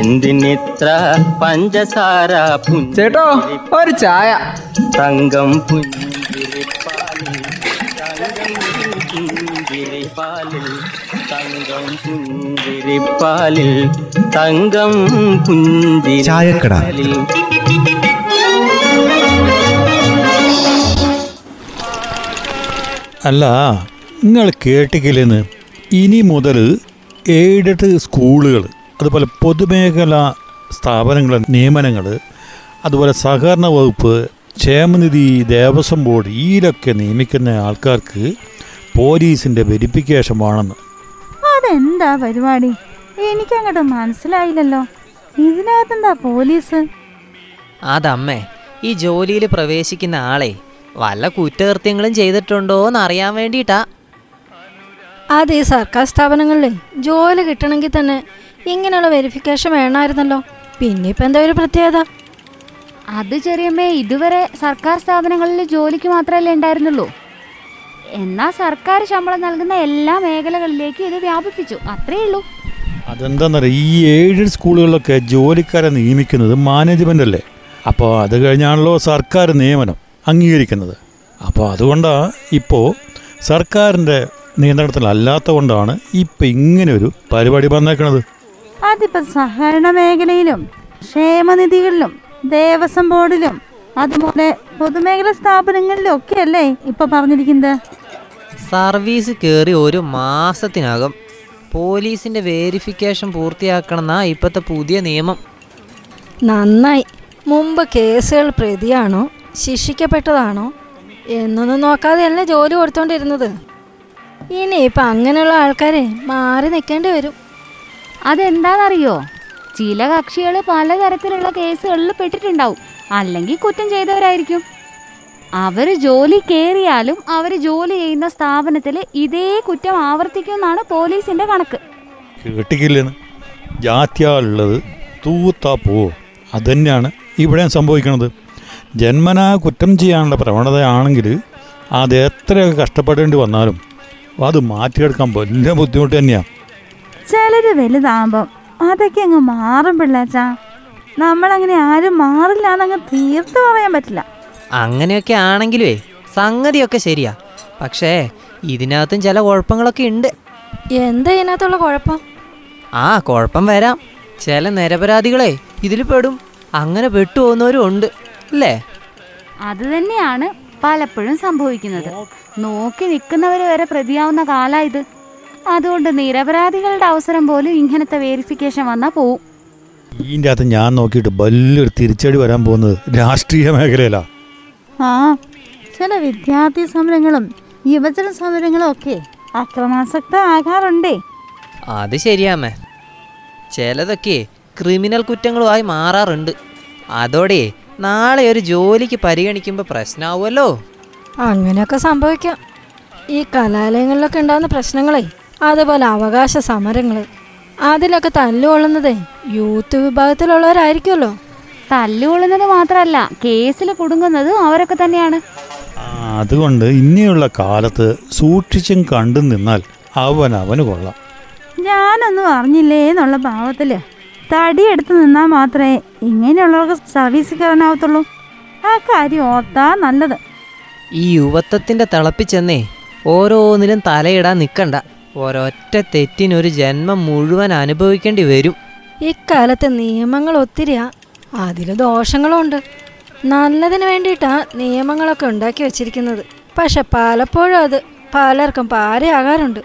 എന്തിനിത്ര പഞ്ചസാര ചേട്ടോ ഒരു ചായ തങ്കം പുഞ്ചിരിപ്പാലിൽ തങ്കം പുഞ്ചിരിപ്പാലിൽ തങ്കം പുഞ്ചിരിപ്പാലിൽ തങ്കം ചായക്കട. പുഞ്ചിരിപ്പാലിൽ അല്ല നിങ്ങൾ കേട്ടിക്കില്ലെന്ന് ഇനി മുതൽ എയ്ഡഡ് സ്കൂളുകൾ അതുപോലെ പൊതുമേഖല സ്ഥാപനങ്ങളെ നിയമനങ്ങൾ അതുപോലെ സഹകരണ വകുപ്പ് ക്ഷേമനിധി ദേവസ്വം ബോർഡ് ഇതിലൊക്കെ നിയമിക്കുന്ന ആൾക്കാർക്ക് പോലീസിന്റെ വെരിഫിക്കേഷൻ വേണമെന്ന് അതെന്താ പരിപാടി? എനിക്കങ്ങോട്ട് മനസ്സിലായില്ലല്ലോ. ഇതിനകത്തെന്താ പോലീസ്? അതമ്മേ ഈ ജോലിയിൽ പ്രവേശിക്കുന്ന ആളെ വല്ല കുറ്റകൃത്യങ്ങളും ചെയ്തിട്ടുണ്ടോ എന്ന് അറിയാൻ വേണ്ടിയിട്ടാ. അതെ സർക്കാർ സ്ഥാപനങ്ങളിൽ ജോലി കിട്ടണമെങ്കിൽ തന്നെ ഇങ്ങനെയുള്ള വെരിഫിക്കേഷൻ വേണമായിരുന്നല്ലോ. പിന്നെ ഇപ്പം എന്താ ഒരു പ്രത്യേകത? അത് ചെറിയമ്മേ ഇതുവരെ സർക്കാർ സ്ഥാപനങ്ങളിൽ ജോലിക്ക് മാത്രമല്ലേ ഉണ്ടായിരുന്നുള്ളൂ. എന്നാ സർക്കാർ ശമ്പളം നൽകുന്ന എല്ലാ മേഖലകളിലേക്കും ഇത് വ്യാപിപ്പിച്ചു. അത്രേ ഉള്ളൂ. അതെന്താണെന്നറിയാം ഈ എയ്ഡഡ് സ്കൂളുകളിലൊക്കെ ജോലിക്കാരെ നിയമിക്കുന്നത് മാനേജ്മെന്റ് അല്ലേ അപ്പോൾ അത് കഴിഞ്ഞാണല്ലോ സർക്കാർ നിയമനം അംഗീകരിക്കുന്നത്. അപ്പോൾ അതുകൊണ്ടാണ് ഇപ്പോൾ സർക്കാരിന്റെ നിയന്ത്രണത്തിലല്ലാത്ത കൊണ്ടാണ് ഇപ്പം ഇങ്ങനെ ഒരു പരിപാടി വന്നേക്കണത്. അതിപ്പോ സഹകരണ മേഖലയിലും ക്ഷേമനിധികളിലും ദേവസ്വം ബോർഡിലും അതുപോലെ പൊതുമേഖലാ സ്ഥാപനങ്ങളിലും ഒക്കെ അല്ലേ ഇപ്പൊ പറഞ്ഞിരിക്കുന്നത്? സർവീസ് കയറി ഒരു മാസത്തിനകം പോലീസിന്റെ വേരിഫിക്കേഷൻ പൂർത്തിയാക്കണമെന്നാ ഇപ്പോഴത്തെ പുതിയ നിയമം. നന്നായി. മുമ്പ് കേസുകൾ പ്രതിയാണോ ശിക്ഷിക്കപ്പെട്ടതാണോ എന്നൊന്നും നോക്കാതെയല്ലേ ജോലി കൊടുത്തോണ്ടിരുന്നത്? ഇനി ഇപ്പം അങ്ങനെയുള്ള ആൾക്കാരെ മാറി നിൽക്കേണ്ടി വരും. അതെന്താണെന്നറിയോ ചില കക്ഷികൾ പലതരത്തിലുള്ള കേസുകളിൽ പെട്ടിട്ടുണ്ടാവും. അല്ലെങ്കിൽ കുറ്റം ചെയ്തവരായിരിക്കും. അവർ ജോലി കയറിയാലും അവർ ജോലി ചെയ്യുന്ന സ്ഥാപനത്തിൽ ഇതേ കുറ്റം ആവർത്തിക്കുമെന്നാണ് പോലീസിന്റെ കണക്ക്. ജാത്യാലുള്ളത് തൂത്താ ഇവിടെ സംഭവിക്കുന്നത് ജന്മനാ കുറ്റം ചെയ്യാനുള്ള പ്രവണതയാണെങ്കിൽ അത് എത്രയൊക്കെ കഷ്ടപ്പെടേണ്ടി വന്നാലും അത് മാറ്റിയെടുക്കാൻ വലിയ ബുദ്ധിമുട്ട് തന്നെയാണ് ചിലര് വലുതാകുമ്പം അതൊക്കെ അങ്ങ് മാറും പിള്ളേച്ചാ. നമ്മളങ്ങനെ ആരും മാറില്ല എന്നങ്ങ് തീർത്ത് പറയാൻ പറ്റില്ല. അങ്ങനെയൊക്കെ ആണെങ്കിലേ സംഗതിയൊക്കെ ശരിയാ. പക്ഷേ ഇതിനകത്തും ചില കുഴപ്പങ്ങളൊക്കെ ഉണ്ട്. എന്താ ഇതിനകത്തുള്ള കുഴപ്പം? ആ കുഴപ്പം വരാം. ചില നിരപരാധികളെ ഇതിൽ പെടും. അങ്ങനെ പെട്ടുപോകുന്നവരും ഉണ്ട് അല്ലേ? അത് തന്നെയാണ് പലപ്പോഴും സംഭവിക്കുന്നത്. നോക്കി നിൽക്കുന്നവർ വരെ പ്രതിയാവുന്ന കാലാ ഇത്. അതുകൊണ്ട് നിരപരാധികളുടെ അവസരം പോലും ഇങ്ങനത്തെ വേരിഫിക്കേഷൻ വന്നാൽ പോവും. ഇതിന്റെ അകത്ത് ഞാൻ നോക്കിയിട്ട് വലിയൊരു തിരിച്ചടി വരാൻ പോകുന്നത് രാഷ്ട്രീയ മേഖലയിലാ. ആ ചില വിദ്യാർത്ഥി സമരങ്ങളും യുവജന സമരങ്ങളും ഒക്കെ അക്രമാസക്ത ആകാറുണ്ടേ. അത് ശരിയാമേ ചിലതൊക്കെ ക്രിമിനൽ കുറ്റങ്ങളുമായി മാറാറുണ്ട്. അതോടെ നാളെ ഒരു ജോലിക്ക് പരിഗണിക്കുമ്പോൾ പ്രശ്നമാവുമല്ലോ അങ്ങനെയൊക്കെ സംഭവിക്കാം. ഈ കലാലയങ്ങളിലൊക്കെ ഉണ്ടാകുന്ന പ്രശ്നങ്ങളെ അതുപോലെ അവകാശ സമരങ്ങൾ അതിലൊക്കെ തല്ലുകൊള്ളുന്നതേ യൂത്ത് വിഭാഗത്തിലുള്ളവരായിരിക്കുമല്ലോ. തല്ലുകൊള്ളുന്നത് മാത്രമല്ല കേസിൽ കുടുങ്ങുന്നത് അവരൊക്കെ തന്നെയാണ്. ആ, അതുകൊണ്ട് ഇനിയുള്ള കാലത്ത് സൂക്ഷിച്ചും കണ്ടു നിന്നാൽ അവൻ അവന് കൊള്ളാം. ഞാനൊന്നും അറിഞ്ഞില്ലേ എന്നുള്ള ഭാവത്തിൽ തടിയെടുത്ത് നിന്നാൽ മാത്രമേ ഇങ്ങനെയുള്ളവർക്ക് സർവീസ് കയറാനാവത്തുള്ളൂ ആ കാര്യം ഓർത്താ നല്ലത്. ഈ യുവത്വത്തിന്റെ തിളപ്പിച്ചെന്നേ ഓരോന്നിലും തലയിടാൻ നിൽക്കണ്ട ഒരൊറ്റ തെറ്റിനൊരു ജന്മം മുഴുവൻ അനുഭവിക്കേണ്ടി വരും. ഇക്കാലത്തെ നിയമങ്ങൾ ഒത്തിരിയാ അതിൽ ദോഷങ്ങളുണ്ട്. നല്ലതിന് വേണ്ടിയിട്ടാ നിയമങ്ങളൊക്കെ ഉണ്ടാക്കി വെച്ചിരിക്കുന്നത്. പക്ഷെ പലപ്പോഴും അത് പലർക്കും പാരയാകാറുണ്ട്.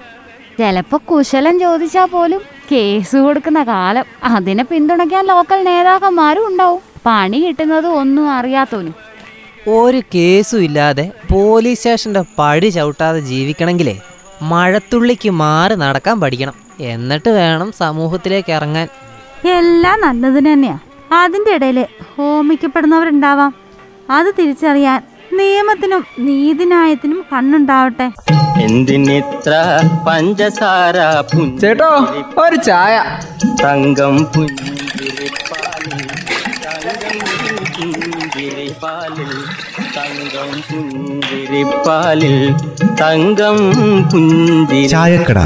ചിലപ്പോ കുശലം ചോദിച്ചാ പോലും കേസ് കൊടുക്കുന്ന കാലം. അതിനെ പിന്തുണയ്ക്കാൻ ലോക്കൽ നേതാക്കന്മാരും ഉണ്ടാവും. പണി കിട്ടുന്നത് ഒന്നും അറിയാത്തവനും ഒരു കേസും ഇല്ലാതെ പോലീസ് സ്റ്റേഷന്റെ പടി ചവിട്ടാതെ ജീവിക്കണമെങ്കിലേ മഴത്തുള്ളിക്ക് മാറി നടക്കാൻ പഠിക്കണം. എന്നിട്ട് വേണം സമൂഹത്തിലേക്ക് ഇറങ്ങാൻ. എല്ലാം നല്ലതിന് തന്നെയാ. അതിന്റെ ഇടയിൽ ഹോമിക്കപ്പെടുന്നവരുണ്ടാവാം. അത് തിരിച്ചറിയാൻ നിയമത്തിനും നീതിന്യായത്തിനും കണ്ണുണ്ടാവട്ടെ. എന്തിനിത്ര പഞ്ചസാര ചേട്ടോ ഒരു ചായ. തങ്കം പുഞ്ചിരിപ്പാലിൽ തങ്കം പുഞ്ചിരിപ്പാലിൽ. ചായക്കട.